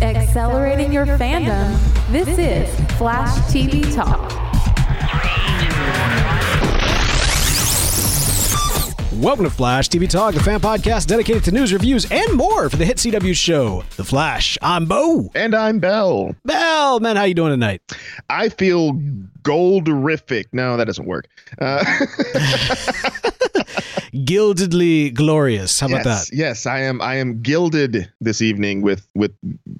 Accelerating your fandom. This is Flash TV Talk. Welcome to Flash TV Talk, the fan podcast dedicated to news, reviews, and more for the hit CW show, The Flash. I'm Bo. And I'm Bell. Bell, man, how you doing tonight? I feel golderific. No, that doesn't work. Uh, Gildedly glorious. How about yes, that? Yes, I am. I am gilded this evening with with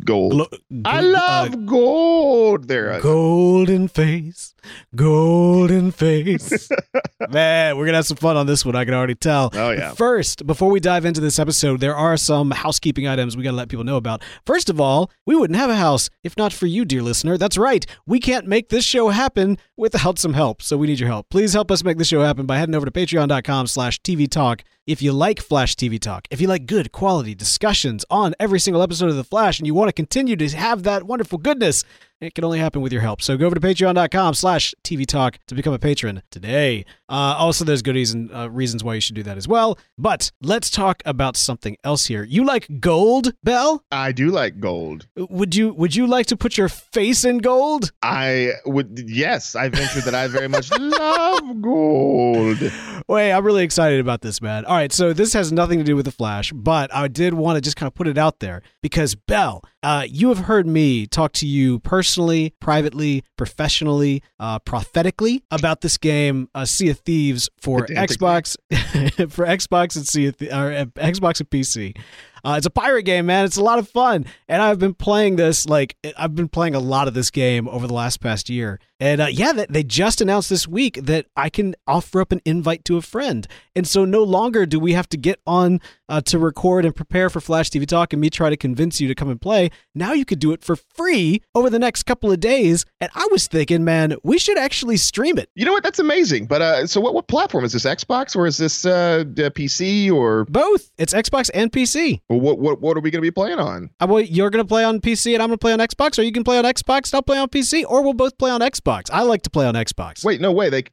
gold. Glo- I love uh, gold. There. uh, golden face, golden face. Man, we're gonna have some fun on this one. I can already tell. Oh, yeah. First, before we dive into this episode, there are some housekeeping items we gotta let people know about. First of all, we wouldn't have a house if not for you, dear listener. That's right. We can't make this show happen without some help. So we need your help. Please help us make this show happen by heading over to patreon.com/slash TV Talk. If you like Flash TV Talk, if you like good quality discussions on every single episode of The Flash, and you want to continue to have that wonderful goodness, it can only happen with your help. So go over to patreon.com slash TV Talk to become a patron today. Uh, also, there's goodies and uh, reasons why you should do that as well. But let's talk about something else here. You like gold, Bell? I do like gold. Would you would you like to put your face in gold? I would. Yes, I venture that I very much love gold. Wait, I'm really excited about this, man. All right, so this has nothing to do with the Flash, but I did want to just kind of put it out there because Bell, uh, you have heard me talk to you personally, privately, professionally, uh, prophetically about this game, uh, Sea of Thieves for Xbox, for Xbox and Sea of Th- or, uh, Xbox and PC. Uh, it's a pirate game, man. It's a lot of fun, and I've been playing this like I've been playing a lot of this game over the last past year. And uh, yeah, they just announced this week that I can offer up an invite to a friend, and so no longer do we have to get on uh, to record and prepare for Flash TV Talk and me try to convince you to come and play. Now you could do it for free over the next couple of days. And I was thinking, man, we should actually stream it. You know what? That's amazing. But uh, so what? What platform is this? Xbox or is this uh, uh, PC or Both. It's Xbox and PC. or what? What? What are we going to be playing on? Uh, well, you're going to play on PC and I'm going to play on Xbox, or you can play on Xbox and I'll play on PC, or we'll both play on Xbox. I like to play on Xbox. Wait, no way. They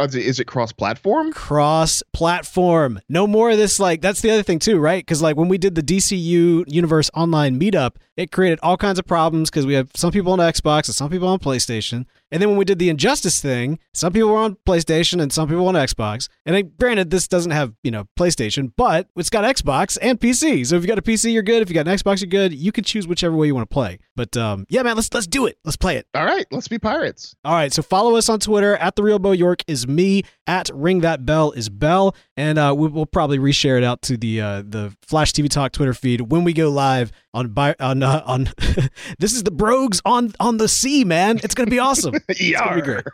is it cross-platform? Cross platform. No more of this. Like, that's the other thing, too, right? Because, like, when we did the DCU Universe Online meetup, it created all kinds of problems because we have some people on Xbox and some people on PlayStation. And then when we did the Injustice thing, some people were on PlayStation and some people on Xbox. And then, granted, this doesn't have, you know, PlayStation, but it's got Xbox and PC. So if you got a PC, you're good. If you got an Xbox, you're good. You can choose whichever way you want to play. But um, yeah, man, let's let's do it. Let's play it. All right, let's be pirates. All right, so follow us on Twitter at the real Bo York is me at ring that bell is Bell, and uh, we, we'll probably reshare it out to the uh, the Flash TV Talk Twitter feed when we go live on on uh, on. this is the Brogues on on the sea, man. It's gonna be awesome. It's gonna be great.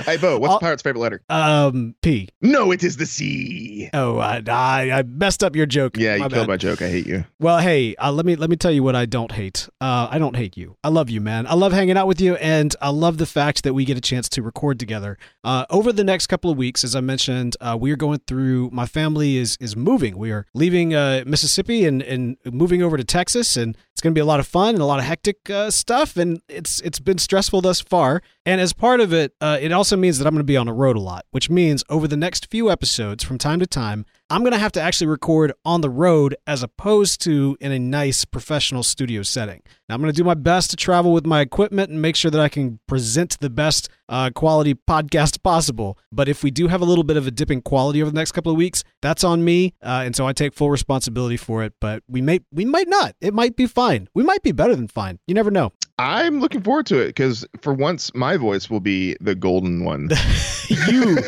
hey, Bo, what's I'll- pirate's favorite letter? Um, P. No, it is the C. Oh, I, I I messed up your joke. Yeah, you My killed bad. my joke. I hate you. Well, hey, uh, let me let me tell you what I don't hate. Uh, I don't hate you. I love you, man. I love hanging out with you, and I love the fact that we get a chance to record together. Uh, over the next couple of weeks, as I mentioned, uh, we are going through. My family is is moving. We are leaving uh, Mississippi and and moving over to Texas, and it's going to be a lot of fun and a lot of hectic uh, stuff. And it's it's been stressful thus far. And as part of it, uh, it also means that I'm going to be on the road a lot, which means over the next few episodes, from time to time, I'm going to have to actually record on the road as opposed to in a nice professional studio setting. Now, I'm going to do my best to travel with my equipment and make sure that I can present the best uh, quality podcast possible. But if we do have a little bit of a dip in quality over the next couple of weeks, that's on me, uh, and so I take full responsibility for it. But we may, we might not. It might be fine. We might be better than fine. You never know. I'm looking forward to it because for once my voice will be the golden one. you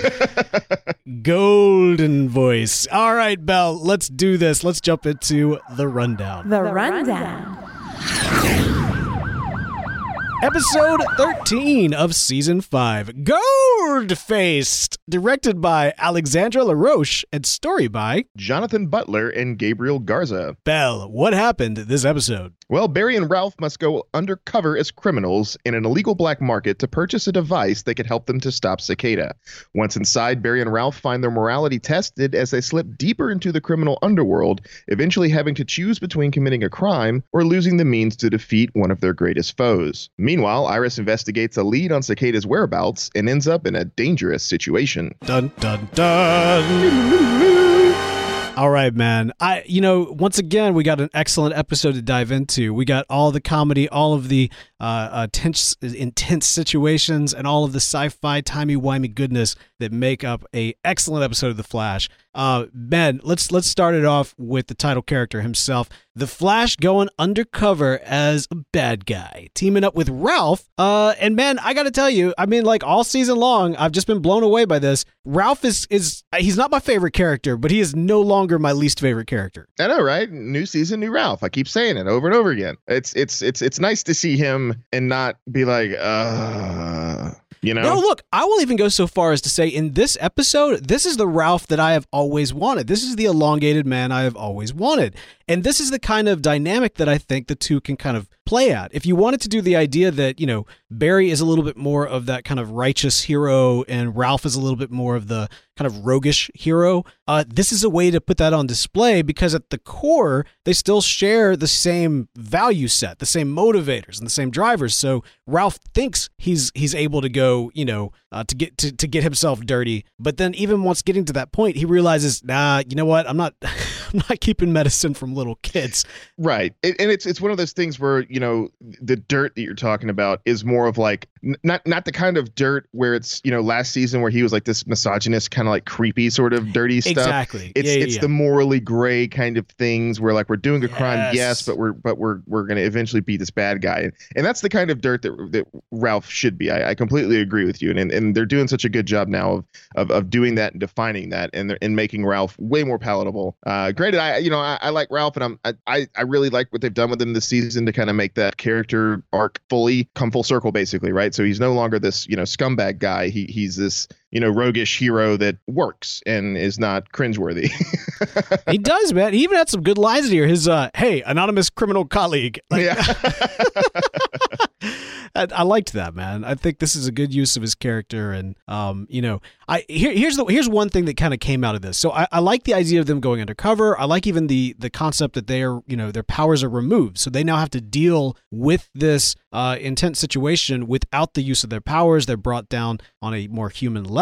golden voice. All right, Bell, let's do this. Let's jump into the rundown. The Rundown. Episode 13 of Season 5 Goldfaced, directed by Alexandra LaRoche and story by Jonathan Butler and Gabriel Garza. Bell. What happened this episode? Well, Barry and Ralph must go undercover as criminals in an illegal black market to purchase a device that could help them to stop Cicada. Once inside, Barry and Ralph find their morality tested as they slip deeper into the criminal underworld, eventually having to choose between committing a crime or losing the means to defeat one of their greatest foes. Meanwhile, Iris investigates a lead on Cicada's whereabouts and ends up in a dangerous situation. Dun dun dun. All right, man. I you know, once again, we got an excellent episode to dive into. We got all the comedy, all of the uh, uh tense, intense situations, and all of the sci-fi timey wimey goodness that make up a excellent episode of The Flash. Uh, Ben, let's let's start it off with the title character himself, The Flash, going undercover as a bad guy, teaming up with Ralph. Uh, and man, I got to tell you, I mean, like all season long, I've just been blown away by this. Ralph is is he's not my favorite character, but he is no longer my least favorite character. I know, right? New season, new Ralph. I keep saying it over and over again. It's it's it's it's nice to see him and not be like, uh you know? No, look, I will even go so far as to say in this episode, this is the Ralph that I have always wanted. This is the elongated man I have always wanted. And this is the kind of dynamic that I think the two can kind of play at. If you wanted to do the idea that, you know, Barry is a little bit more of that kind of righteous hero and Ralph is a little bit more of the kind of roguish hero, uh, this is a way to put that on display because at the core, they still share the same value set, the same motivators and the same drivers. So Ralph thinks he's he's able to go, you know, uh, to get to, to get himself dirty. But then even once getting to that point, he realizes, nah, you know what? I'm not I'm not keeping medicine from little kids. Right. And it's it's one of those things where, you know, the dirt that you're talking about is more of like not not the kind of dirt where it's, you know, last season where he was like this misogynist kind of like creepy sort of dirty stuff. Exactly. It's Yeah, yeah, it's yeah. the morally gray kind of things where like we're doing a crime, Yes. yes, but we're but we're we're going to eventually beat this bad guy. And, and that's the kind of dirt that that Ralph should be. I, I completely agree with you. And, and and they're doing such a good job now of of, of doing that and defining that and and making Ralph way more palatable. Uh, granted, I you know I, I like Ralph and I'm I, I I really like what they've done with him this season to kind of make that character arc fully come full circle, basically, right? So he's no longer this you know scumbag guy. He he's this you know roguish hero that works and is not cringeworthy. he does, man. He even had some good lines here. His uh, hey, anonymous criminal colleague. Like, yeah. I, I liked that, man. I think this is a good use of his character, and um, you know, I here, here's the here's one thing that kind of came out of this. So I, I like the idea of them going undercover. I like even the the concept that they are, you know, their powers are removed, so they now have to deal with this uh, intense situation without the use of their powers. They're brought down on a more human level.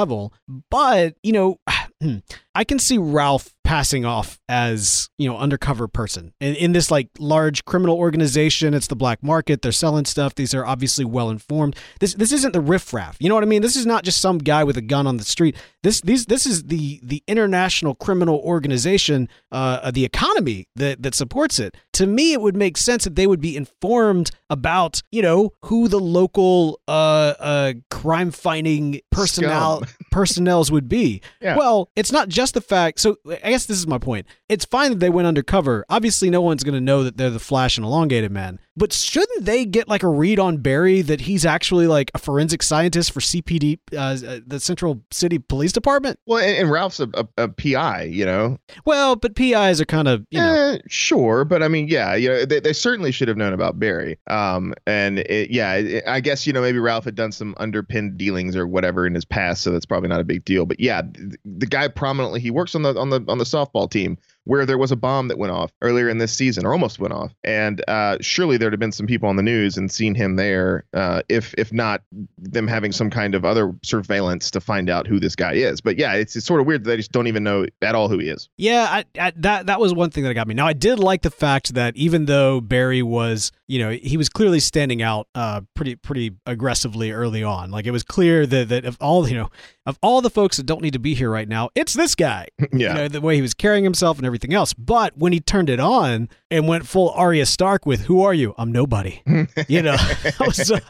But you know, I can see Ralph passing off as you know undercover person. In, in this like large criminal organization it's the black market they're selling stuff these are obviously well informed this this isn't the riffraff you know what i mean? This is not just some guy with a gun on the street. This these this is the the international criminal organization uh the economy that that supports it. To me it would make sense that they would be informed about you know who the local uh uh crime fighting personnel personnels would be. Yeah. well it's not just the fact so i guess this is my point. It's fine that they went undercover. Obviously no one's going to know that they're the flash and elongated man but shouldn't they get like a read on barry that he's actually like a forensic scientist for cpd uh, uh, the central city police department well, and, and Ralph's a, a, a PI, you know. well but pis are kind of you know Eh, sure, but I mean, yeah, you know, they, they certainly should have known about Barry. Um, and it, yeah, it, I guess you know maybe Ralph had done some underpinned dealings or whatever in his past, so that's probably not a big deal. But yeah, the, the guy prominently he works on the on the on the softball team where there was a bomb that went off earlier in this season or almost went off, and uh, surely there'd have been some people on the news and seen him there, uh, if if not them having some kind of other surveillance to find out who this guy is. But yeah, it's, it's sort of weird that they just don't even know at all who he is. Yeah, I, I, that that was one thing that got me. Now I did like the fact that even though Barry was, you know, he was clearly standing out uh, pretty pretty aggressively early on. Like it was clear that that of all you know of all the folks that don't need to be here right now, it's this guy. yeah. You know, the way he was carrying himself and everything else. But when he turned it on and went full Arya Stark with "Who are you? I'm nobody," you know, that was uh,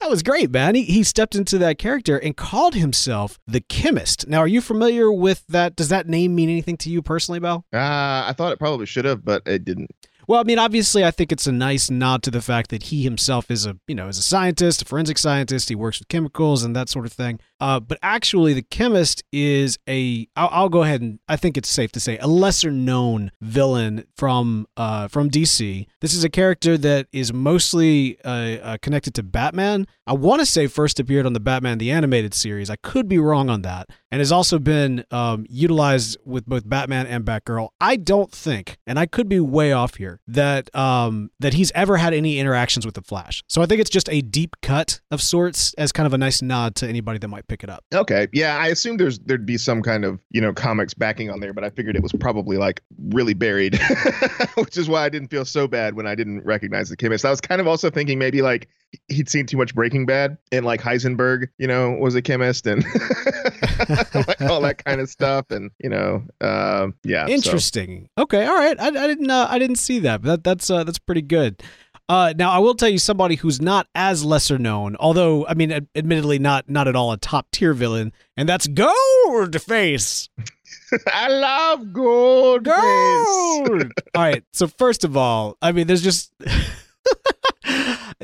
that was great, man. He he stepped into that character and called himself the Chemist. Now, are you familiar with that? Does that name mean anything to you personally, Bell? Uh, I thought it probably should have, but it didn't. Well, I mean, obviously, I think it's a nice nod to the fact that he himself is a, you know, is a scientist, a forensic scientist. He works with chemicals and that sort of thing. Uh, but actually, the chemist is a. I'll, I'll go ahead and I think it's safe to say a lesser known villain from uh, from DC. This is a character that is mostly uh, uh, connected to Batman. I want to say first appeared on the Batman the animated series. I could be wrong on that, and has also been um, utilized with both Batman and Batgirl. I don't think, and I could be way off here, that um, that he's ever had any interactions with the Flash. So I think it's just a deep cut of sorts as kind of a nice nod to anybody that might pick it up. Okay, yeah, I assume there's there'd be some kind of you know comics backing on there, but I figured it was probably like really buried, which is why I didn't feel so bad when I didn't recognize the chemist. I was kind of also thinking maybe like he'd seen too much Breaking Bad and like Heisenberg, you know, was a chemist and like all that kind of stuff, and you know, uh, yeah. so- Interesting. Okay, all right. I, I didn't uh, I didn't see that, but that, that's uh, that's pretty good. Uh, now I will tell you somebody who's not as lesser known, although I mean, ad- admittedly not not at all a top tier villain, and that's Goldface. I love gold. Gold. all right. So first of all, I mean, there's just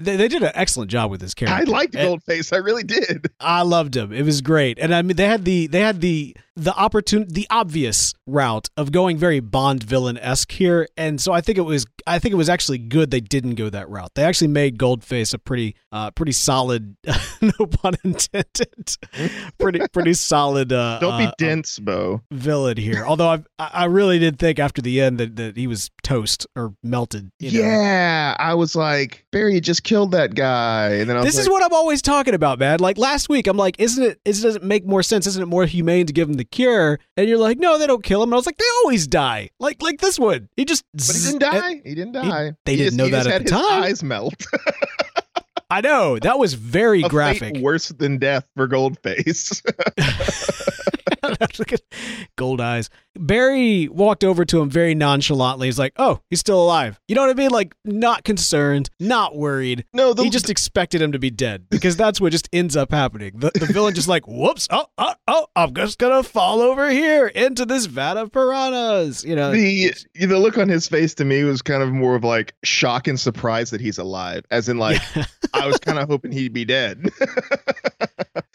they, they did an excellent job with this character. I liked Goldface. I really did. I loved him. It was great, and I mean they had the they had the the opportun the obvious route of going very Bond villain esque here, and so I think it was I think it was actually good they didn't go that route. They actually made Goldface a pretty uh pretty solid, no pun intended, pretty pretty solid. Uh, Don't be uh, dense, Bo. villain here. Although I I really did think after the end that, that he was toast or melted. You know? Yeah, I was like, Barry just killed that guy, and then This like, is what I'm always talking about, man. Like last week, I'm like, isn't it? Is, does it make more sense? Isn't it more humane to give him the cure? And you're like, no, they don't kill him. And I was like, they always die. Like like this one, he just. but he didn't die. He didn't die. they He didn't just- know he that at the his time. Eyes melt. I know that was very A graphic. worse than death for Goldface. Gold eyes. Barry walked over to him very nonchalantly. He's like, "Oh, he's still alive." You know what I mean? Like, not concerned, not worried. no, the, he just expected him to be dead because that's what just ends up happening. The, the villain just like, whoops, oh, oh, oh, I'm just gonna fall over here into this vat of piranhas. You know, the the look on his face to me was kind of more of like shock and surprise that he's alive, as in like I was kind of hoping he'd be dead.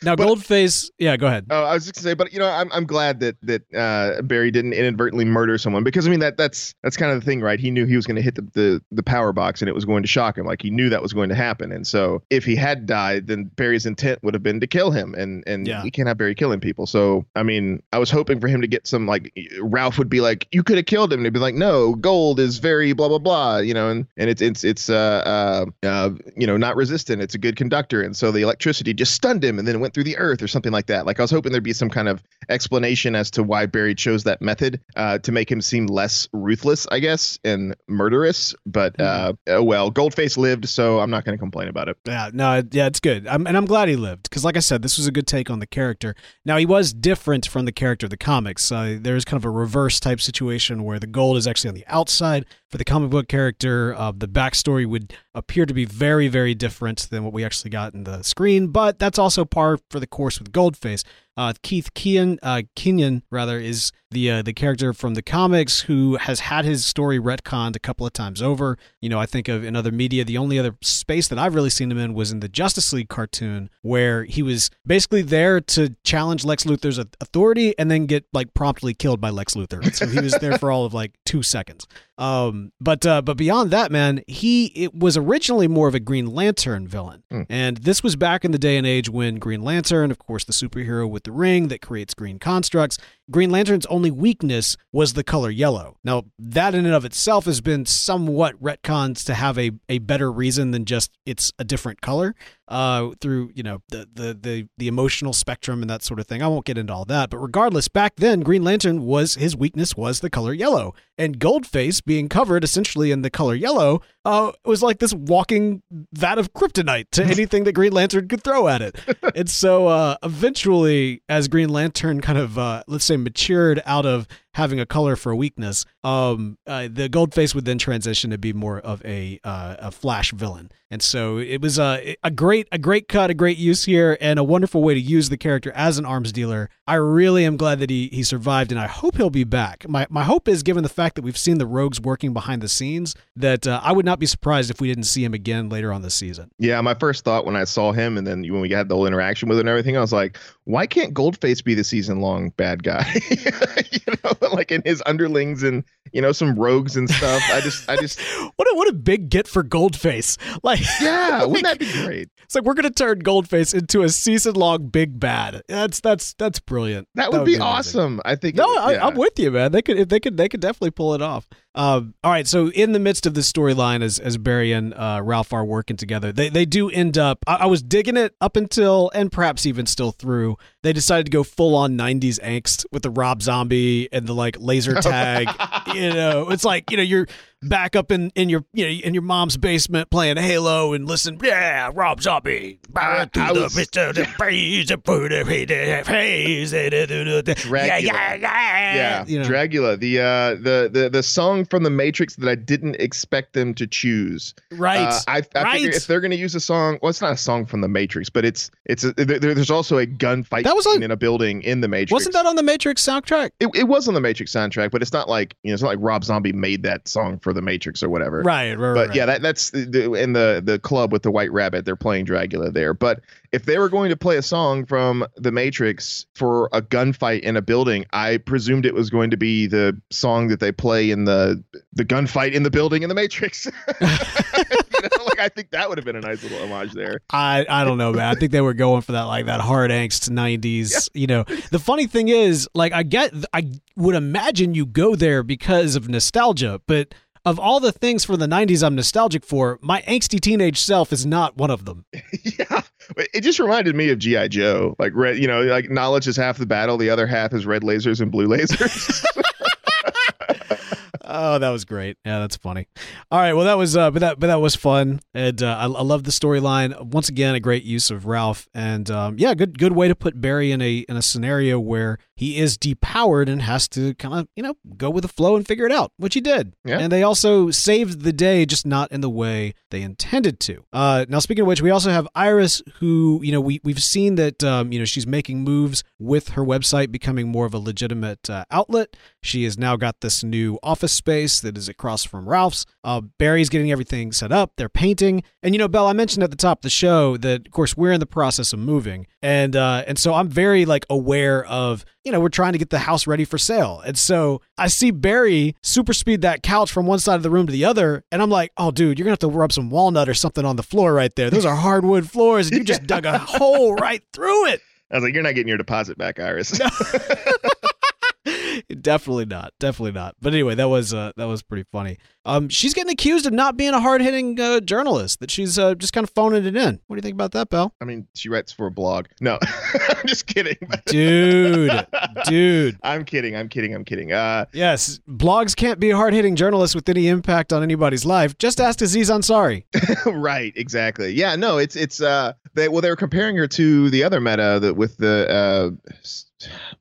now but- Goldface. Yeah, go ahead. Oh, I was just gonna say, but you know, I'm I'm glad that that uh, Barry didn't inadvertently murder someone because I mean that that's that's kind of the thing, right? He knew he was going to hit the, the the power box and it was going to shock him. Like he knew that was going to happen, and so if he had died, then Barry's intent would have been to kill him, and and Yeah. you can't have Barry killing people. So I mean, I was hoping for him to get some like Ralph would be like, you could have killed him, and he'd be like, no, gold is very blah blah blah, you know, and and it's it's it's uh uh, uh you know not resistant, it's a good conductor, and so the electricity just stunned him and then it went through the earth or something like that. Like I was hoping there'd be some kind of explanation as to why Barry chose that method uh, to make him seem less ruthless, I guess, and murderous. But uh, oh well, Goldface lived, so I'm not going to complain about it. Yeah, no, yeah, it's good. I'm, and I'm glad he lived because, like I said, this was a good take on the character. Now, he was different from the character of the comics. Uh, there's kind of a reverse type situation where the gold is actually on the outside. For the comic book character, uh, the backstory would appear to be very, very different than what we actually got in the screen, but that's also par for the course with Goldface. Uh, Keith Kean, uh, Kenyon rather, is the uh, the character from the comics who has had his story retconned a couple of times over. You know, I think of in other media, the only other space that I've really seen him in was in the Justice League cartoon, where he was basically there to challenge Lex Luthor's authority and then get like promptly killed by Lex Luthor. So he was there for all of like two seconds. Um, but uh, but beyond that, man, he it was originally more of a Green Lantern villain, and this was back in the day and age when Green Lantern, of course, the superhero with the ring that creates green constructs. Green Lantern's only weakness was the color yellow. Now, that in and of itself has been somewhat retcons to have a, a better reason than just it's a different color uh, through, you know, the, the, the, the emotional spectrum and that sort of thing. I won't get into all that. But regardless, back then, Green Lantern was his weakness was the color yellow. And Goldface being covered essentially in the color yellow uh, was like this walking vat of kryptonite to anything that Green Lantern could throw at it. and so uh, eventually, as Green Lantern kind of, uh, let's say, matured out of having a color for a weakness, um, uh, the Goldface would then transition to be more of a uh, a Flash villain. And so it was a a great a great cut, a great use here, and a wonderful way to use the character as an arms dealer. I really am glad that he he survived, and I hope he'll be back. My my hope is, given the fact that we've seen the Rogues working behind the scenes, that uh, I would not be surprised if we didn't see him again later on this season. Yeah, my first thought when I saw him, and then when we had the whole interaction with him and everything, I was like, why can't Goldface be the season long bad guy? you know, like in his underlings and you know some rogues and stuff. I just, I just, what a what a big get for Goldface! Like, yeah, like, wouldn't that be great? It's like we're gonna turn Goldface into a season long big bad. That's that's that's brilliant. That would, that would be, be awesome. I think. No, I, am with you, man. They could if they could they could definitely pull it off. Um, all right, so in the midst of this storyline, as as Barry and uh, Ralph are working together, they they do end up. I, I, was digging it up until, and perhaps even still through. They decided to go full on '90s angst with the Rob Zombie and the like laser tag. You know, it's like you know you're back up in, in your you know in your mom's basement playing Halo and listen, yeah, Rob Zombie. I, I was, yeah. Dragula. Yeah, yeah, yeah. yeah. You know. Dragula, the uh the, the the song from the Matrix that I didn't expect them to choose. Right. Uh, I, I right. figure if they're going to use a song, well, it's not a song from the Matrix, but it's it's a, there, there's also a gunfight that was on, in a building in the Matrix. Wasn't that on the Matrix soundtrack? It, it was on the Matrix soundtrack, but it's not like you know it's not like Rob Zombie made that song for the Matrix or whatever. Right, right. But right. yeah, that that's the, in the the club with the White Rabbit. They're playing Dragula there. But if they were going to play a song from the Matrix for a gunfight in a building, I presumed it was going to be the song that they play in the the gunfight in the building in the Matrix. like I think that would have been a nice little homage there. I I don't know, man. I think they were going for that like that hard angst '90s. Yeah. You know, the funny thing is, like, I get, I would imagine you go there because of nostalgia, but of all the things from the 90s I'm nostalgic for, my angsty teenage self is not one of them. yeah. It just reminded me of G.I. Joe. Like, red, you know, like knowledge is half the battle, the other half is red lasers and blue lasers. Oh, that was great. Yeah, that's funny. All right, well, that was, uh, but that, but that was fun, and uh, I, I love the storyline. Once again, a great use of Ralph, and um, yeah, good, good way to put Barry in a in a scenario where he is depowered and has to kind of you know go with the flow and figure it out, which he did. Yeah. And they also saved the day, just not in the way they intended to. Uh, now, speaking of which, we also have Iris, who you know we we've seen that um, you know she's making moves with her website becoming more of a legitimate uh, outlet. She has now got this new office space that is across from Ralph's. Uh, Barry's getting everything set up. They're painting, and you know, Bell, I mentioned at the top of the show that of course we're in the process of moving, and uh, and so I'm very like aware of you know we're trying to get the house ready for sale, and so I see Barry super speed that couch from one side of the room to the other, and I'm like, oh dude, you're gonna have to rub some walnut or something on the floor right there. Those are hardwood floors, and you just dug a hole right through it. I was like, you're not getting your deposit back, Iris. No. definitely not. Definitely not. But anyway, that was uh, that was pretty funny. Um, she's getting accused of not being a hard hitting uh, journalist. That she's uh, just kind of phoning it in. What do you think about that, Bell? I mean, she writes for a blog. No, I'm just kidding, dude. dude, I'm kidding. I'm kidding. I'm kidding. Uh, yes, blogs can't be hard hitting journalists with any impact on anybody's life. Just ask Aziz Ansari. right. Exactly. Yeah. No. It's it's uh. They well, they were comparing her to the other meta that with the uh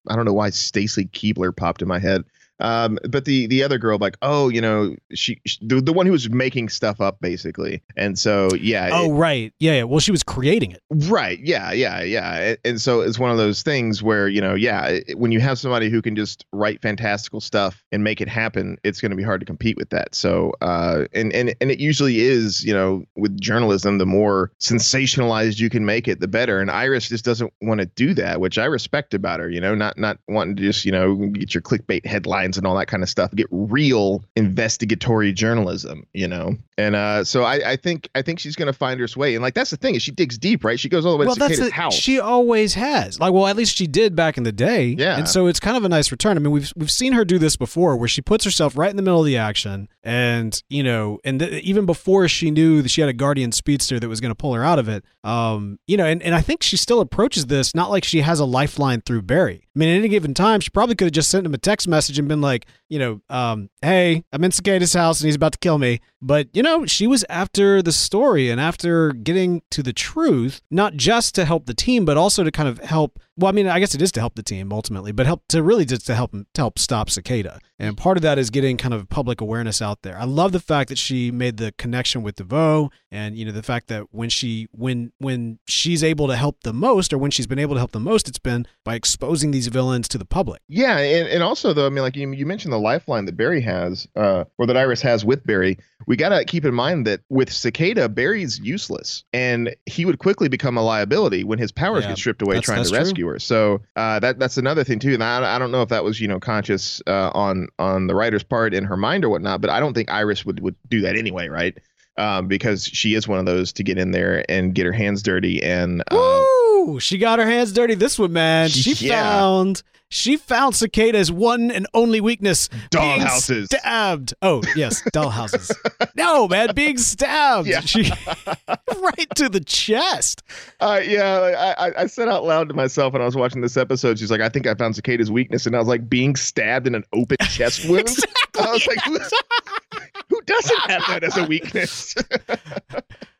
I don't know why Stacy Keibler popped in my head. Um, but the the other girl, like, oh, you know, she, she, the, the one who was making stuff up basically, and so yeah. Oh it, right, yeah, yeah. Well, she was creating it. Right. Yeah. Yeah. Yeah. And so it's one of those things where you know, yeah, when you have somebody who can just write fantastical stuff and make it happen, it's going to be hard to compete with that. So, uh, and and and it usually is, you know, with journalism, the more sensationalized you can make it, the better. And Iris just doesn't want to do that, which I respect about her. You know, not not wanting to just you know get your clickbait headline headlines and all that kind of stuff, get real investigatory journalism, you know. And uh, so I, I think I think she's gonna find her way. And like that's the thing is she digs deep, right? She goes all the way well, to that's the, house. She always has. Like, well, at least she did back in the day. Yeah. And so it's kind of a nice return. I mean, we've we've seen her do this before, where she puts herself right in the middle of the action, and you know, and th- even before she knew that she had a Guardian Speedster that was going to pull her out of it, um, you know, and and I think she still approaches this not like she has a lifeline through Barry. I mean, at any given time, she probably could have just sent him a text message and been like, you know, um, hey, I'm in Cicada's house and he's about to kill me. But, you know, she was after the story and after getting to the truth, not just to help the team, but also to kind of help well, I mean, I guess it is to help the team ultimately, but help to really just to help to help stop Cicada. And part of that is getting kind of public awareness out there. I love the fact that she made the connection with DeVoe, and you know the fact that when she when when she's able to help the most, or when she's been able to help the most, it's been by exposing these villains to the public. Yeah, and, and also though, I mean, like you, you mentioned the lifeline that Barry has, uh, or that Iris has with Barry. We got to keep in mind that with Cicada, Barry's useless, and he would quickly become a liability when his powers Yeah, get stripped away trying to true. rescue So uh, that that's another thing too. And I, I don't know if that was you know conscious uh, on on the writer's part in her mind or whatnot, but I don't think Iris would would do that anyway, right? Um, because she is one of those to get in there and get her hands dirty and Woo! She got her hands dirty this one, man. She Yeah. found she found Cicada's one and only weakness. Dollhouses. Stabbed. Oh, yes, dollhouses. no, man, being stabbed. Yeah. She right to the chest. Uh, yeah, I, I, said out loud to myself when I was watching this episode, she's like, I think I found Cicada's weakness. And I was like, being stabbed in an open chest wound. exactly. I was like, who, doesn't have that as a weakness?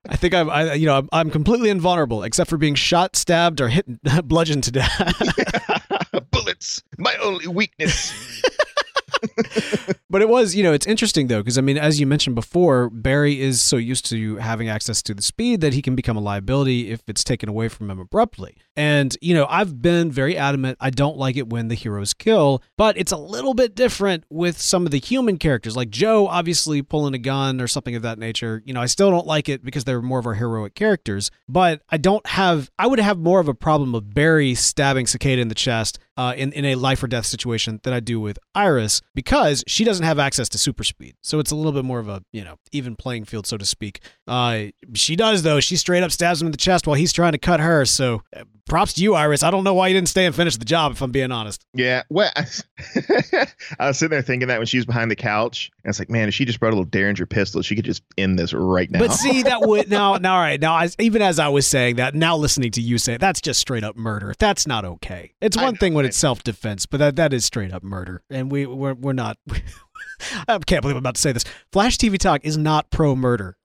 I think I'm, I, you know, I'm, I'm completely invulnerable except for being shot, stabbed, or hit, bludgeoned to death. Bullets, my only weakness. But it was, you know, it's interesting though, because I mean, as you mentioned before, Barry is so used to having access to the speed that he can become a liability if it's taken away from him abruptly. And, you know, I've been very adamant. I don't like it when the heroes kill, but it's a little bit different with some of the human characters, like Joe, obviously pulling a gun or something of that nature. You know, I still don't like it because they're more of our heroic characters, but I don't have, I would have more of a problem of Barry stabbing Cicada in the chest uh, in, in a life or death situation than I do with Iris because she doesn't have access to super speed. So it's a little bit more of a, you know, even playing field, so to speak. Uh, she does, though. She straight up stabs him in the chest while he's trying to cut her. So uh, props to you, Iris. I don't know why you didn't stay and finish the job, if I'm being honest. Yeah, well, I was sitting there thinking that when she was behind the couch, and it's like, man, if she just brought a little Derringer pistol, she could just end this right now. But see, that would now, now, all right, now, as, even as I was saying that, now listening to you say it, that's just straight up murder. That's not okay. It's one thing when I it's self defense, but that that is straight up murder, and we we're, we're not. I can't believe I'm about to say this. Flash TV Talk is not pro murder.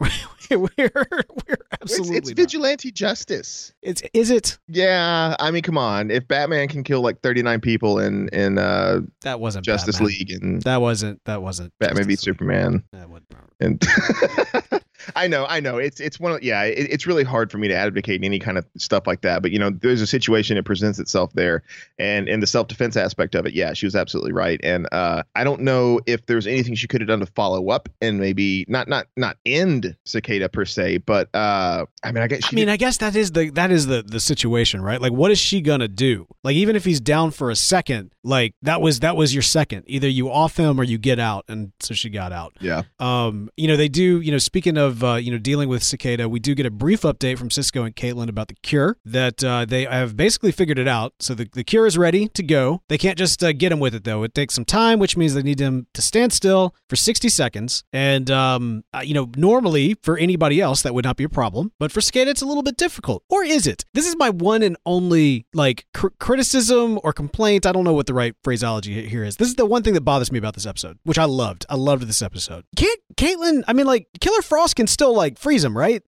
we're we're it's, absolutely it's not. vigilante justice. It's is it? Yeah, I mean, come on. If Batman can kill like 39 people in in uh, That wasn't Justice Batman. League and That wasn't. That wasn't. Batman v League. Superman, That wasn't- and I know, I know, it's it's one of yeah, it, it's really hard for me to advocate any kind of stuff like that. But you know, there's a situation that presents itself there, and in the self defense aspect of it, yeah, she was absolutely right. And uh, I don't know if there's anything she could have done to follow up and maybe not not not end Cicada per se, but uh, I mean, I guess I mean, did- I guess that is the that is the the situation, right? Like, what is she gonna do? Like, even if he's down for a second, like that was that was your second. Either you off him or you get out, and so she got out. yeah. Um, you know, they do, you know, speaking of, uh, you know, dealing with Cicada, we do get a brief update from Cisco and Caitlin about the cure that uh, they have basically figured it out. So the, the cure is ready to go. They can't just uh, get him with it, though. It takes some time, which means they need him to stand still for 60 seconds. And, um, uh, you know, normally for anybody else, that would not be a problem. But for Cicada, it's a little bit difficult. Or is it? This is my one and only, like, cr- criticism or complaint. I don't know what the right phraseology here is. This is the one thing that bothers me about this episode, which I loved. I loved this episode. Can't Caitlin? I mean, like Killer Frost can still like freeze them, right?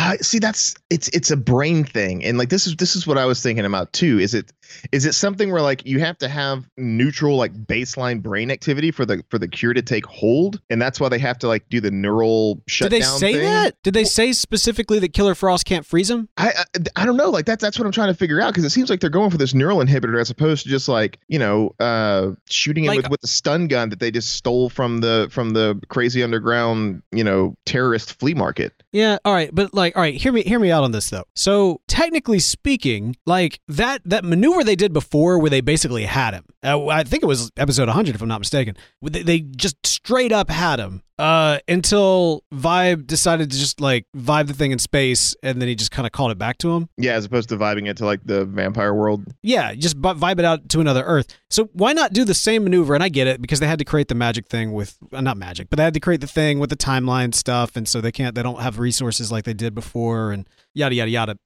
Uh, see, that's it's it's a brain thing, and like this is this is what I was thinking about too. Is it is it something where like you have to have neutral like baseline brain activity for the for the cure to take hold, and that's why they have to like do the neural shutdown Did they say thing? that? Did they say specifically that Killer Frost can't freeze him? I, I I don't know. Like that's that's what I'm trying to figure out because it seems like they're going for this neural inhibitor as opposed to just like you know uh shooting him Like- with with the stun gun that they just stole from the from the crazy underground you know terrorist flea market. Yeah, all right, but like, all right, hear me, hear me out on this though. So technically speaking, like that that maneuver they did before, where they basically had him. Uh, I think it was episode 100, if I'm not mistaken. They, they just straight up had him uh, until Vibe decided to just like vibe the thing in space, and then he just kind of called it back to him. Yeah, as opposed to vibing it to like the vampire world. Yeah, just vi- vibe it out to another Earth. So why not do the same maneuver? And I get it because they had to create the magic thing with uh, not magic, but they had to create the thing with the timeline stuff, and so they can't, they don't have resources like they did before, and yada yada yada.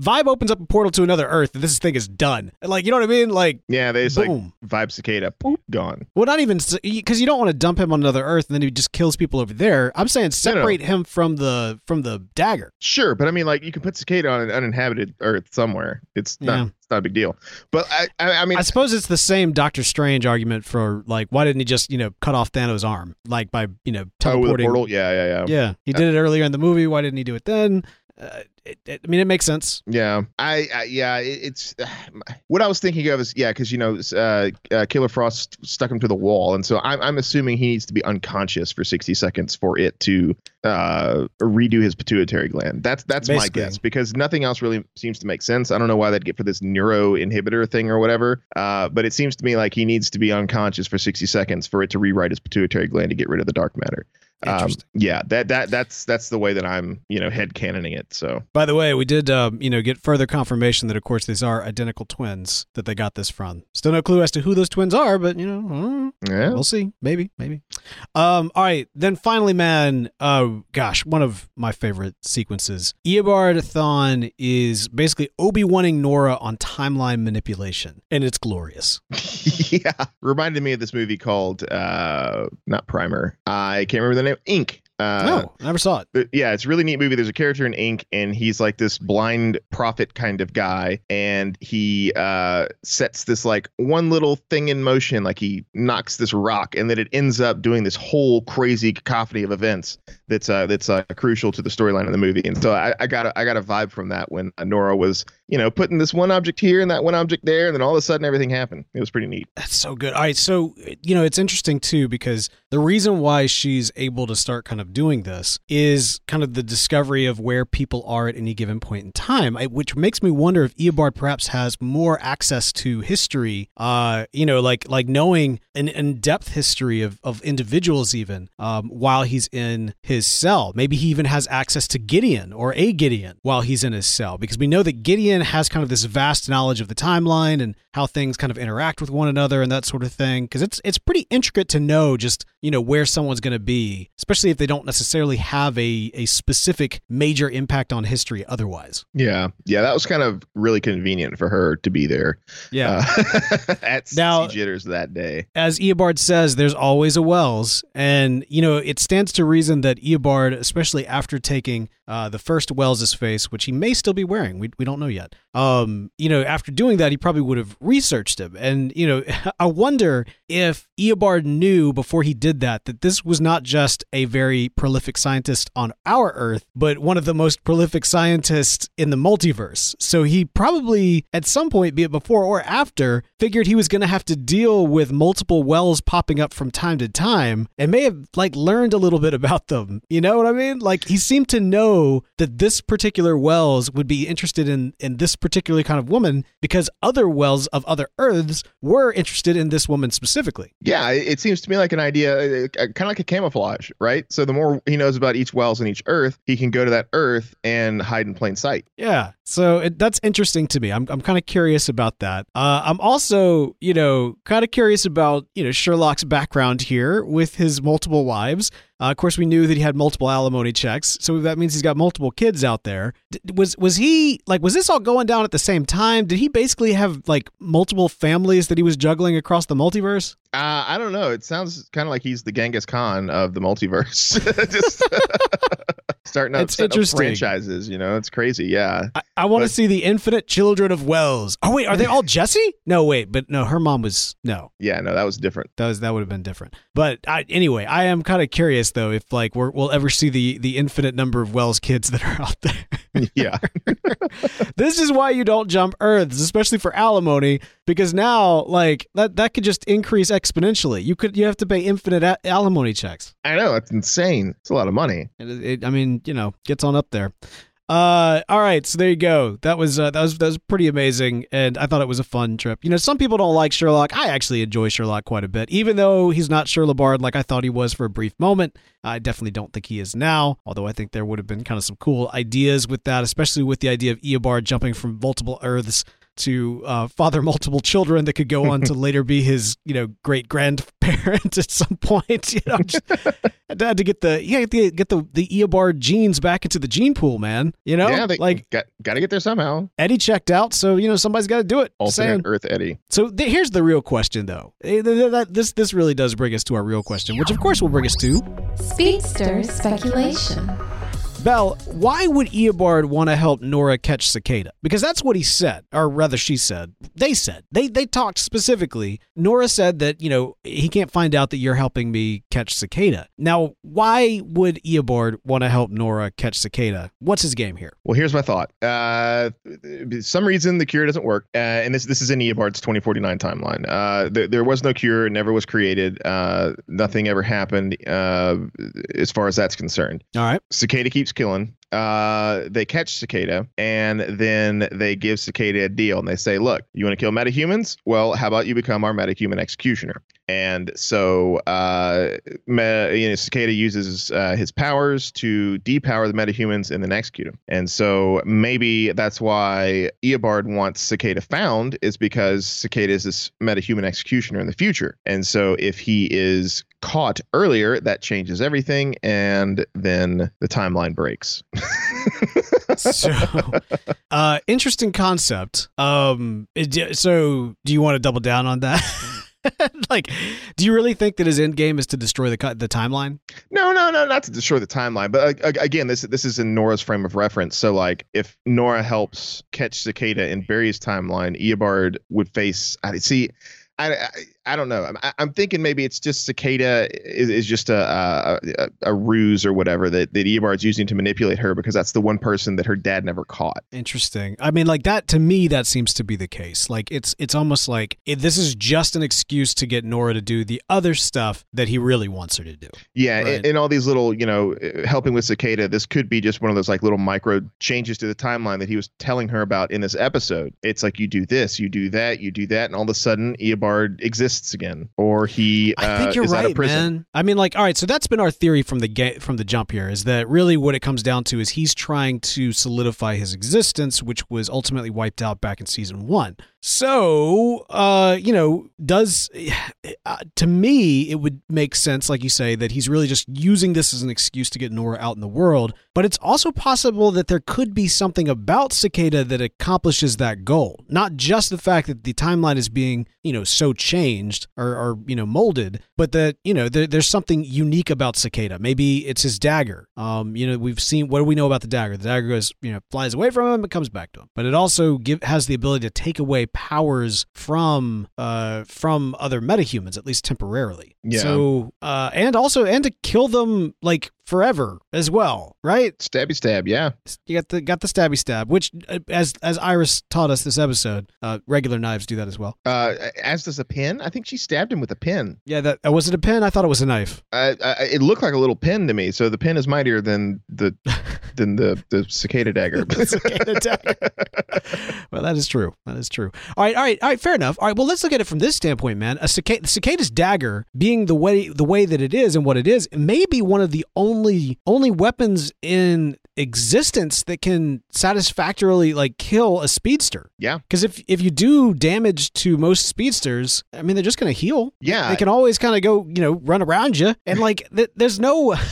Vibe opens up a portal to another Earth, and this thing is done. Like, you know what I mean? Like, Yeah, they just boom. like vibe cicada, boop, gone. Well, not even because you don't want to dump him on another Earth, and then he just kills people over there. I'm saying No, no. separate him from the from the dagger. Sure, but I mean, like you can put cicada on an uninhabited Earth somewhere. It's not. Yeah. It's not a big deal. But I, I, I mean, I suppose it's the same Doctor Strange argument for like, why didn't he just you know cut off Thanos' arm like by you know oh, with a teleporting? portal. Yeah, yeah, yeah. Yeah, he did it earlier in the movie. Why didn't he do it then? Uh, it, it, I mean, it makes sense. Yeah, I, I yeah, it, it's what I was thinking of is yeah, because you know, uh, uh, Killer Frost stuck him to the wall, and so I'm, I'm assuming he needs to be unconscious for 60 seconds for it to uh, redo his pituitary gland. That's that's Basically. my guess because nothing else really seems to make sense. I don't know why they'd get for this neuro inhibitor thing or whatever, uh, but it seems to me like he needs to be unconscious for 60 seconds for it to rewrite his pituitary gland to get rid of the dark matter. Um, yeah, that that that's that's the way that I'm you know head canoning it. So By the way, we did um, you know get further confirmation that of course these are identical twins that they got this from. Still no clue as to who those twins are, but you know. Yeah, We'll see. Maybe, maybe. Um, all right. Then finally, man, uh, gosh, one of my favorite sequences. Eobard Thawne is basically Obi-Waning Nora on timeline manipulation, and it's glorious. yeah, reminded me of this movie called uh not Primer. I can't remember the name. Ink. Uh, no, I never saw it. but yeah, it's a really neat movie. There's a character in Ink, and he's like this blind prophet kind of guy, and he uh, sets this like one little thing in motion, like he knocks this rock, and then it ends up doing this whole crazy cacophony of events that's uh, that's uh, crucial to the storyline of the movie. And so I, I got a, I got a vibe from that when Nora was you know putting this one object here and that one object there, and then all of a sudden everything happened. It was pretty neat. That's so good. All right, so you know it's interesting too because the reason why she's able to start kind of doing this is kind of the discovery of where people are at any given point in time, which makes me wonder if Eobard perhaps has more access to history. Uh, you know, like like knowing an in-depth history of of individuals even um, while he's in his cell. Maybe he even has access to Gideon or a Gideon while he's in his cell because we know that Gideon has kind of this vast knowledge of the timeline and how things kind of interact with one another and that sort of thing because it's it's pretty intricate to know just you know where someone's going to be especially if they don't necessarily have a a specific major impact on history otherwise Yeah, yeah, that was kind of really convenient for her to be there. yeah uh, at Now- Jitters that day. as Eobard says, there's always a Wells, and you know it stands to reason that Eobard, especially after taking uh, the first Wells's face, which he may still be wearing, we we don't know yet. Um, you know, after doing that, he probably would have researched him, and you know, I wonder if Eobard knew before he did that that this was not just a very prolific scientist on our Earth, but one of the most prolific scientists in the multiverse. So he probably, at some point, be it before or after, figured he was going to have to deal with multiple wells popping up from time to time and may have like learned a little bit about them. You know what I mean? Like he seemed to know that this particular wells would be interested in in this particular kind of woman because other wells of other earths were interested in this woman specifically. Yeah, it, seems to me like an idea, uh, kind of like a camouflage, right? So the more he knows about each Wells and each Earth, he can go to that Earth and hide in plain sight. Yeah. So it, that's interesting to me. I'm, I'm kind of curious about that. Uh, I'm also, you know, kind of curious about, you know, Sherloque's background here with his multiple wives. Uh, of course, we knew that he had multiple alimony checks, so that means he's got multiple kids out there. D- was was he like was this all going down at the same time? Did he basically have like multiple families that he was juggling across the multiverse? Uh, I don't know. It sounds kind of like he's the Genghis Khan of the multiverse. Just starting up, It's up franchises. You know, it's crazy. Yeah. I, I want to see the infinite children of Wells. Oh wait, are they all Jesse? No, wait, but no, her mom was no. Yeah. No, that was different. That was that would have been different. But I, anyway, I am kind of curious though if like we're, we'll ever see the the infinite number of Wells kids that are out there. Yeah. this is why you don't jump Earths, especially for alimony, because now like that that could just increase exponentially. You could you have to pay infinite a- alimony checks. I know. It's insane. It's a lot of money. It, it, I mean, you know, gets on up there. Uh, all right, so there you go. That was uh, that was that was pretty amazing, and I thought it was a fun trip. You know, some people don't like Sherloque. I actually enjoy Sherloque quite a bit, even though he's not Sherlobard like I thought he was for a brief moment. I definitely don't think he is now. Although I think there would have been kind of some cool ideas with that, especially with the idea of Eobard jumping from multiple Earths to uh, father multiple children that could go on to later be his, you know, great grandparent at some point. You know, just, had to get the yeah get the get the the Eobard genes back into the gene pool, man. You know, yeah, they, like got got to get there somehow. Eddie checked out, so you know somebody's got to do it. Alternate Earth Eddie. So th- here's the real question, though. Eh, th- th- that- This this really does bring us to our real question, which of course will bring us to Speedster speculation. Bell. Why would Eobard want to help Nora catch Cicada? Because that's what he said, or rather, she said. They said they they talked specifically. Nora said that you know he can't find out that you're helping me catch Cicada. Now, why would Eobard want to help Nora catch Cicada? What's his game here? Well, here's my thought. Uh, some reason the cure doesn't work, uh, and this this is in Eobard's 2049 timeline. Uh, there, there was no cure, it never was created. Uh, nothing ever happened uh, as far as that's concerned. All right. Cicada keeps killing. Uh, they catch Cicada, and then they give Cicada a deal, and they say, "Look, you want to kill metahumans? Well, how about you become our metahuman executioner?" And so, uh, you know, Cicada uses uh, his powers to depower the metahumans and then execute them. And so, maybe that's why Eobard wants Cicada found, is because Cicada is this metahuman executioner in the future. And so, if he is caught earlier, that changes everything, and then the timeline breaks. so uh interesting concept um so do you want to double down on that like do you really think that his end game is to destroy the the timeline No, no, no, not to destroy the timeline, but uh, again, this this is in Nora's frame of reference. So, like, if Nora helps catch Cicada in Barry's timeline, Eobard would face. I see. I, I, I don't know. I'm, I'm thinking maybe it's just Cicada is, is just a, a a ruse or whatever that that Eobard's using to manipulate her because that's the one person that her dad never caught. interesting i mean like that to me that seems to be the case like it's it's almost like it, this is just an excuse to get nora to do the other stuff that he really wants her to do Yeah, Right. and, and all these little, you know, helping with Cicada. This could be just one of those like little micro changes to the timeline that he was telling her about in this episode. It's like you do this, you do that, you do that, and all of a sudden Eobard exists again, or he uh, I think you're is right, man. I mean, like, all right, so that's been our theory from the ga- from the jump here. Is that really what it comes down to? Is he's trying to solidify his existence, which was ultimately wiped out back in season one. So, uh, you know, does uh, to me it would make sense, like you say, that he's really just using this as an excuse to get Nora out in the world. But it's also possible that there could be something about Cicada that accomplishes that goal. Not just the fact that the timeline is being, you know, so changed or, or you know, molded, but that, you know, there, there's something unique about Cicada. Maybe it's his dagger. Um, you know, we've seen what do we know about the dagger? The dagger goes, you know, flies away from him, it comes back to him. But it also give has the ability to take away powers from uh from other metahumans, at least temporarily. Yeah. So uh and also and to kill them like forever as well, right? Stabby stab, yeah. You got the got the stabby stab, which uh, as as Iris taught us this episode, uh, regular knives do that as well. Uh, as does a pin. I think she stabbed him with a pin. Yeah, that uh, was it a pin? I thought it was a knife. Uh, uh, it looked like a little pin to me. So the pin is mightier than the than the the cicada dagger. The cicada dagger. well, that is true. That is true. All right, all right, all right. Fair enough. All right. Well, let's look at it from this standpoint, man. A cicada, the cicada's dagger, being the way the way that it is and what it is, may be one of the only only weapons in existence that can satisfactorily like kill a speedster. yeah, Because if if you do damage to most speedsters, I mean, they're just going to heal. yeah. They can always kind of go, you know, run around you, and like th- there's no.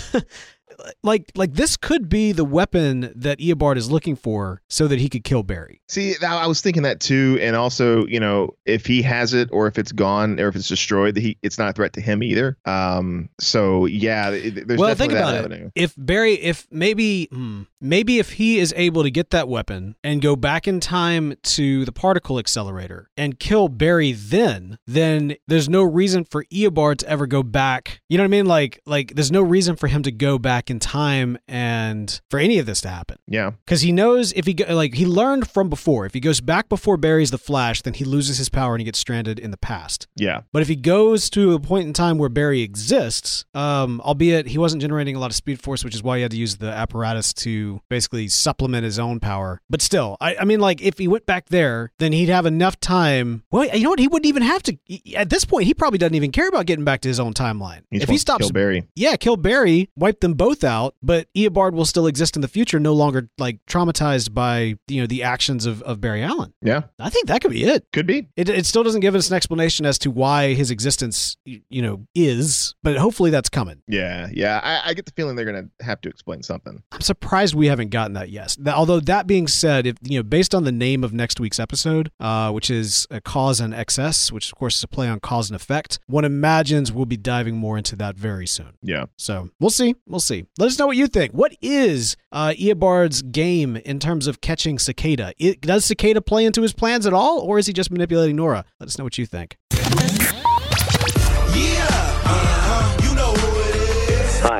Like, like this could be the weapon that Eobard is looking for, so that he could kill Barry. See, I was thinking that too, and also, you know, if he has it or if it's gone or if it's destroyed, that he it's not a threat to him either. Um, so yeah, there's well, think about avenue. it. If Barry, if maybe, hmm, maybe if he is able to get that weapon and go back in time to the particle accelerator and kill Barry, then, then there's no reason for Eobard to ever go back. You know what I mean? Like, like there's no reason for him to go back in time and for any of this to happen. Yeah, Because he knows if he go, like he learned from before. If he goes back before Barry's the Flash, then he loses his power and he gets stranded in the past. yeah, But if he goes to a point in time where Barry exists, um, albeit he wasn't generating a lot of speed force, which is why he had to use the apparatus to to basically supplement his own power. But still, I, I mean, like if he went back there, then he'd have enough time. Well, you know what? He wouldn't even have to. At this point, he probably doesn't even care about getting back to his own timeline. He just if he stops, kill Barry. yeah, kill Barry, wipe them both out, but Eobard will still exist in the future, no longer like traumatized by you know the actions of, of Barry Allen. Yeah, I think that could be it. could be. It, it still doesn't give us an explanation as to why his existence, you know, is, but hopefully that's coming. Yeah, yeah. I, I get the feeling they're gonna have to explain something. I'm surprised we haven't gotten that yet. Although that being said, if you know, based on the name of next week's episode, uh, which is a cause and XS, which of course is a play on cause and effect, one imagines we'll be diving more into that very soon. Yeah. So we'll see. We'll see. Let us know what you think. What is uh, Eobard's game in terms of catching Cicada? It, does Cicada play into his plans at all, or is he just manipulating Nora? Let us know what you think.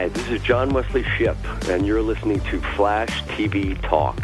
Hi, this is John Wesley Shipp, and you're listening to Flash TV Talk.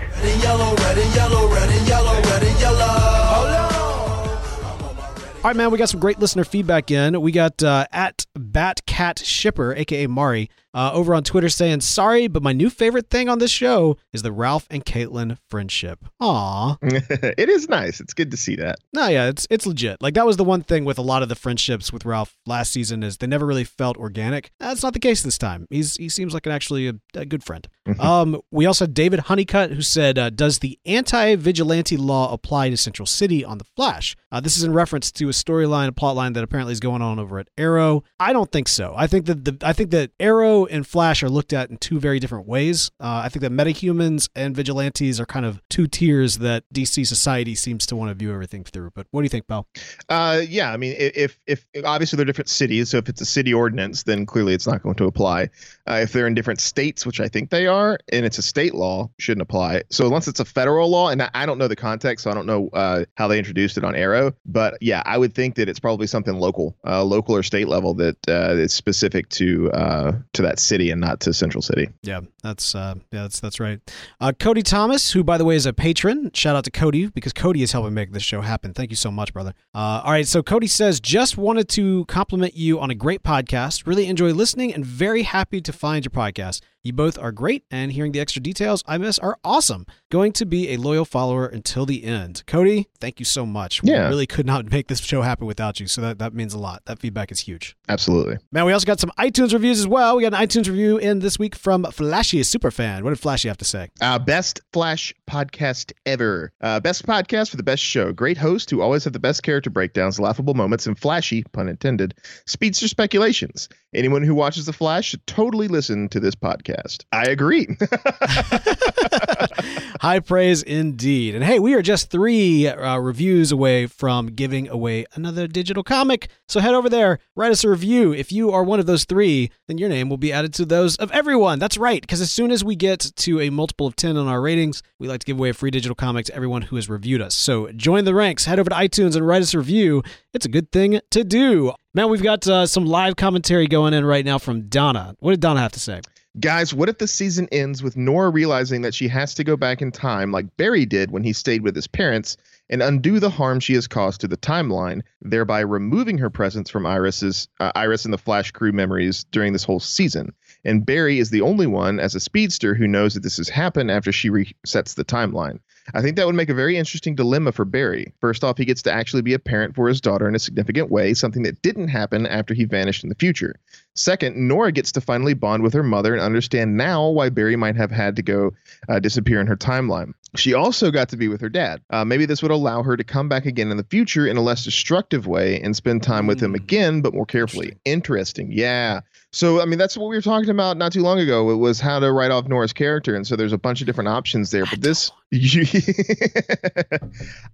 All right, man, we got some great listener feedback in. We got uh, at Batcat Shipper, aka Mari, uh, over on Twitter saying, "Sorry, but my new favorite thing on this show is the Ralph and Caitlin friendship." Aw, it is nice. It's good to see that. no, yeah, it's it's legit. Like that was the one thing with a lot of the friendships with Ralph last season is they never really felt organic. That's not the case this time. He's he seems like an actually a, a good friend. um, we also had David Honeycutt who said, uh, "Does the anti-vigilante law apply to Central City on the Flash?" Uh, this is in reference to a storyline, a plot line that apparently is going on over at Arrow. I don't think so. I think that the I think that Arrow and Flash are looked at in two very different ways. Uh, I think that metahumans and vigilantes are kind of two tiers that DC society seems to want to view everything through. But what do you think, Bell? Uh, yeah, I mean, i- if if obviously they're different cities, so if it's a city ordinance, then clearly it's not going to apply. Uh, if they're in different states, which I think they are, and it's a state law, shouldn't apply. So unless it's a federal law, and I- I don't know the context, so I don't know uh, how they introduced it on Arrow, but yeah, I would think that it's probably something local, uh, local or state level that uh, is specific to to that city and not to Central City. Yeah, that's uh, yeah, that's that's right. Uh, Cody Thomas, who by the way is a patron, shout out to Cody because Cody is helping make this show happen. Thank you so much, brother. Uh, all right, so Cody says, just wanted to compliment you on a great podcast. Really enjoy listening and very happy to find your podcast. You both are great, and hearing the extra details I miss are awesome. Going to be a loyal follower until the end. Cody, thank you so much. Yeah. We really could not make this show happen without you, so that, that means a lot. That feedback is huge. Absolutely. Man, we also got some iTunes reviews as well. We got an iTunes review in this week from Flashy a Superfan. What did Flashy have to say? Uh, best Flash podcast ever. Uh, best podcast for the best show. Great host who always have the best character breakdowns, laughable moments, and flashy, pun intended, speedster speculations. Anyone who watches The Flash should totally listen to this podcast. I agree. High praise indeed. And hey, we are just three uh, reviews away from giving away another digital comic. So head over there, write us a review. If you are one of those three, then your name will be added to those of everyone. That's right, because as soon as we get to a multiple of 10 on our ratings, we like to give away a free digital comic to everyone who has reviewed us. So join the ranks, head over to iTunes and write us a review. It's a good thing to do. Man, we've got uh, some live commentary going in right now from Donna. What did Donna have to say? Guys, what if the season ends with Nora realizing that she has to go back in time like Barry did when he stayed with his parents and undo the harm she has caused to the timeline, thereby removing her presence from Iris's uh, Iris and the Flash crew memories during this whole season? And Barry is the only one as a speedster who knows that this has happened after she resets the timeline. I think that would make a very interesting dilemma for Barry. First off, he gets to actually be a parent for his daughter in a significant way, something that didn't happen after he vanished in the future. Second, Nora gets to finally bond with her mother and understand now why Barry might have had to go uh, disappear in her timeline. She also got to be with her dad. Uh, maybe this would allow her to come back again in the future in a less destructive way and spend time with him again, but more carefully. Interesting. Yeah. So, I mean, that's what we were talking about not too long ago. It was how to write off Nora's character. And so there's a bunch of different options there. But this,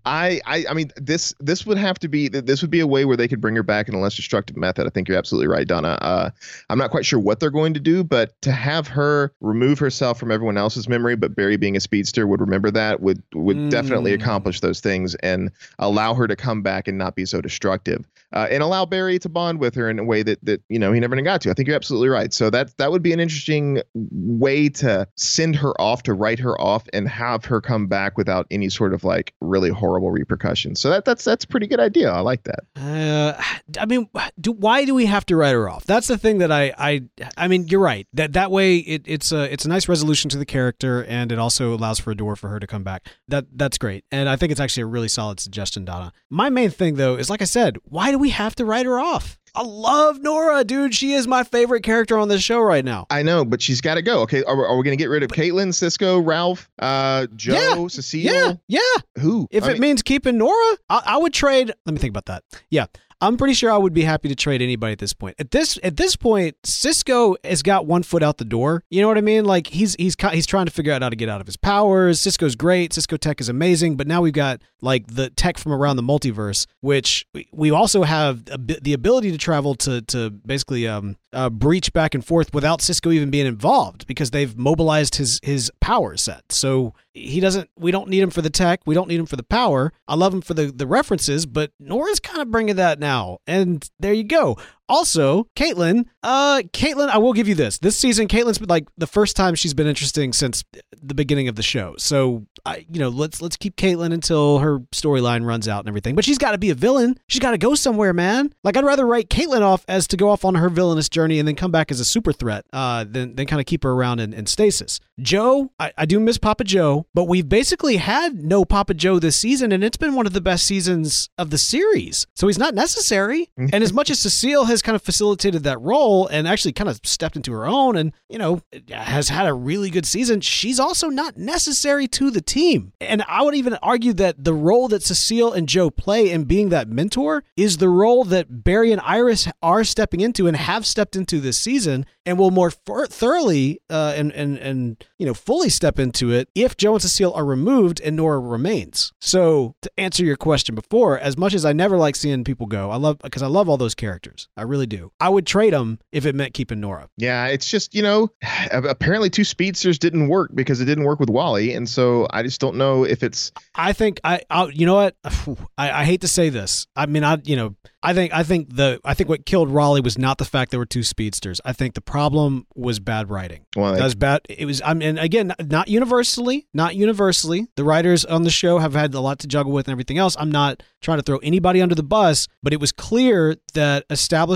I, I, I mean, this, this would have to be, this would be a way where they could bring her back in a less destructive method. I think you're absolutely right, Donna. Uh, I'm not quite sure what they're going to do, but to have her remove herself from everyone else's memory, but Barry being a speedster would remember that would, would definitely Mm. accomplish those things and allow her to come back and not be so destructive. Uh, and allow Barry to bond with her in a way that that you know he never got to. I think you're absolutely right. So that that would be an interesting way to send her off to write her off and have her come back without any sort of like really horrible repercussions. So that that's that's pretty good idea. I like that. Uh, I mean, do, why do we have to write her off? That's the thing that I, I, I mean, you're right. That that way, it, it's a it's a nice resolution to the character, and it also allows for a door for her to come back. That that's great, and I think it's actually a really solid suggestion, Donna. My main thing though is, like I said, why do we have to write her off? I love Nora, dude. She is my favorite character on this show right now. I know, but she's got to go. Okay, are, are we going to get rid of Caitlin, Cisco, Ralph, uh, Joe, Yeah, Cecile? Yeah, yeah. Who? If I it mean, means keeping Nora, I, I would trade. Let me think about that. Yeah, I'm pretty sure I would be happy to trade anybody at this point. At this at this point, Cisco has got one foot out the door. You know what I mean? Like he's he's he's trying to figure out how to get out of his powers. Cisco's great. Cisco tech is amazing, but now we've got like the tech from around the multiverse, which we- also have the ability to travel to to basically um uh, breach back and forth without Cisco even being involved because they've mobilized his his power set. So he doesn't. We don't need him for the tech. We don't need him for the power. I love him for the the references, but Nora's kind of bringing that now, and there you go. Also, Caitlin, uh, Caitlin, I will give you this. This season, Caitlin's been like the first time she's been interesting since the beginning of the show. So, I, you know, let's let's keep Caitlin until her storyline runs out and everything. But she's got to be a villain. She's got to go somewhere, man. Like I'd rather write Caitlin off as to go off on her villainous journey and then come back as a super threat, uh, than than kind of keep her around in, in stasis. Joe, I, I do miss Papa Joe, but we've basically had no Papa Joe this season, and it's been one of the best seasons of the series. So he's not necessary. and as much as Cecile has kind of facilitated that role and actually kind of stepped into her own and, you know, has had a really good season, she's also not necessary to the team. And I would even argue that the role that Cecile and Joe play in being that mentor is the role that Barry and Iris are stepping into and have stepped into this season and will more thoroughly uh, and, and, and, you know, fully step into it if Joe and Cecile are removed and Nora remains. So to answer your question before, as much as I never like seeing people go, I love, because I love all those characters. I really do. I would trade them if it meant keeping Nora. Yeah, it's just you know, apparently two speedsters didn't work because it didn't work with Wally, and so I just don't know if it's I think I, I you know what I, I hate to say this. I mean I you know I think I think the I think what killed Wally was not the fact there were two speedsters. I think the problem was bad writing. well, That was bad. It was. I mean, again, not universally, not universally. The writers on the show have had a lot to juggle with and everything else. I'm not trying to throw anybody under the bus, but it was clear that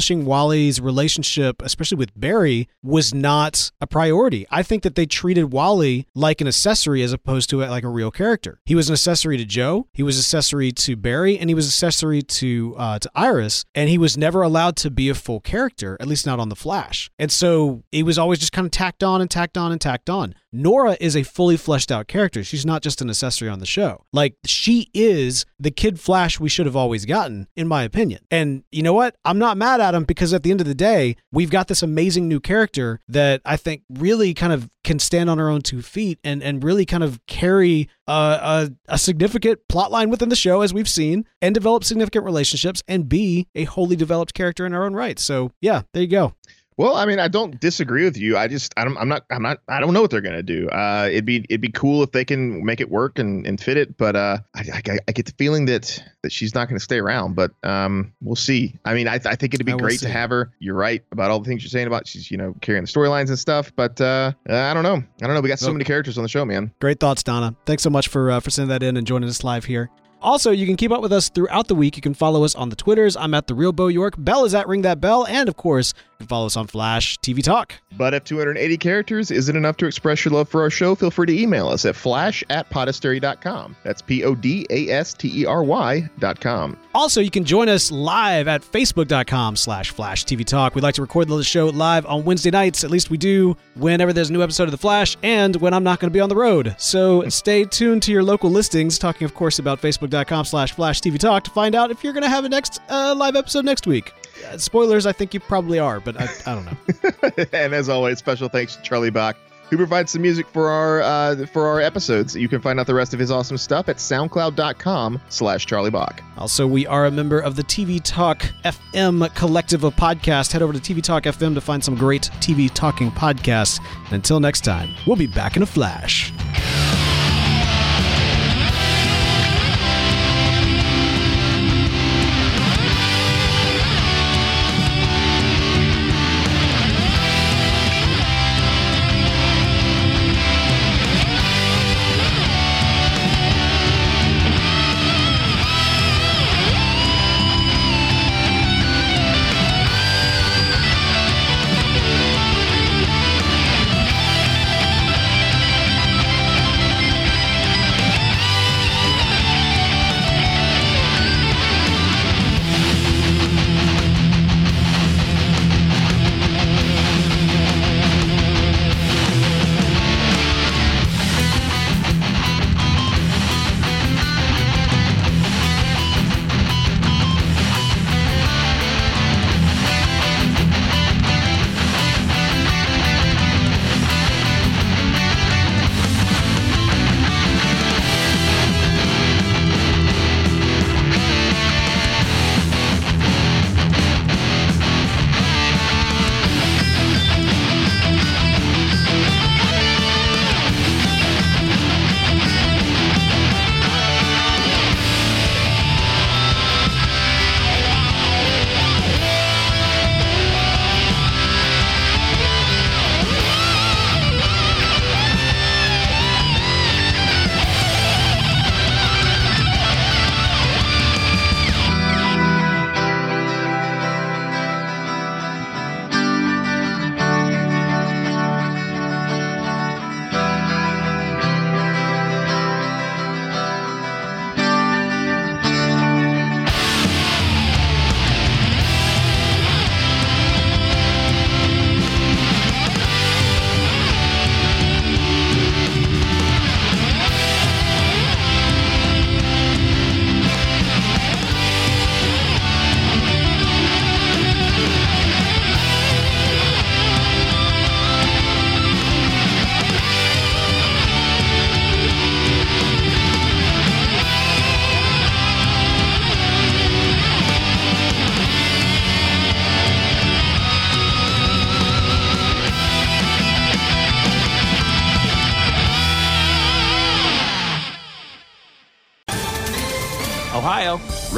establishing Wally's relationship, especially with Barry, was not a priority. I think that they treated Wally like an accessory as opposed to like a real character. He was an accessory to Joe. He was accessory to Barry, and he was accessory to uh, to Iris, and he was never allowed to be a full character, at least not on the Flash. And so it was always just kind of tacked on and tacked on and tacked on. Nora is a fully fleshed out character. She's not just an accessory on the show. Like she is the kid Flash we should have always gotten, in my opinion. And you know what? I'm not mad at him because at the end of the day, we've got this amazing new character that I think really kind of can stand on her own two feet and and really kind of carry a, a, a significant plot line within the show as we've seen and develop significant relationships and be a wholly developed character in our own right. So yeah, there you go. Well, I mean, I don't disagree with you. I just, I don't, I'm not, I'm not, I don't know what they're gonna do. Uh, it'd be, it'd be cool if they can make it work and, and fit it, but uh, I, I, I get the feeling that that she's not gonna stay around. But um, we'll see. I mean, I, I think it'd be I great to have her. You're right about all the things you're saying about she's, you know, carrying the storylines and stuff. But uh, I don't know. I don't know. We got so Look. many characters on the show, man. Great thoughts, Donna. Thanks so much for uh, for sending that in and joining us live here. Also, you can keep up with us throughout the week. You can follow us on the Twitters. I'm at the real Bo York. Bell is at Ring That Bell, and of course, you can follow us on Flash TV Talk. But if 280 characters isn't enough to express your love for our show, feel free to email us at flash at podastery.com. That's P O D A S T E R Y dot com. Also, you can join us live at facebook.com slash flash TV Talk. We like to record the show live on Wednesday nights. At least we do whenever there's a new episode of The Flash and when I'm not going to be on the road. So stay tuned to your local listings, talking, of course, about facebook.com slash flash TV Talk to find out if you're going to have a next uh, live episode next week. Uh, spoilers, I think you probably are, but I, I don't know. and as always, special thanks to Charlie Bach, who provides some music for our uh, for our episodes. You can find out the rest of his awesome stuff at soundcloud.com slash Charlie Bach. Also, we are a member of the TV Talk FM collective of podcasts. Head over to TV Talk FM to find some great TV talking podcasts. And until next time, we'll be back in a flash.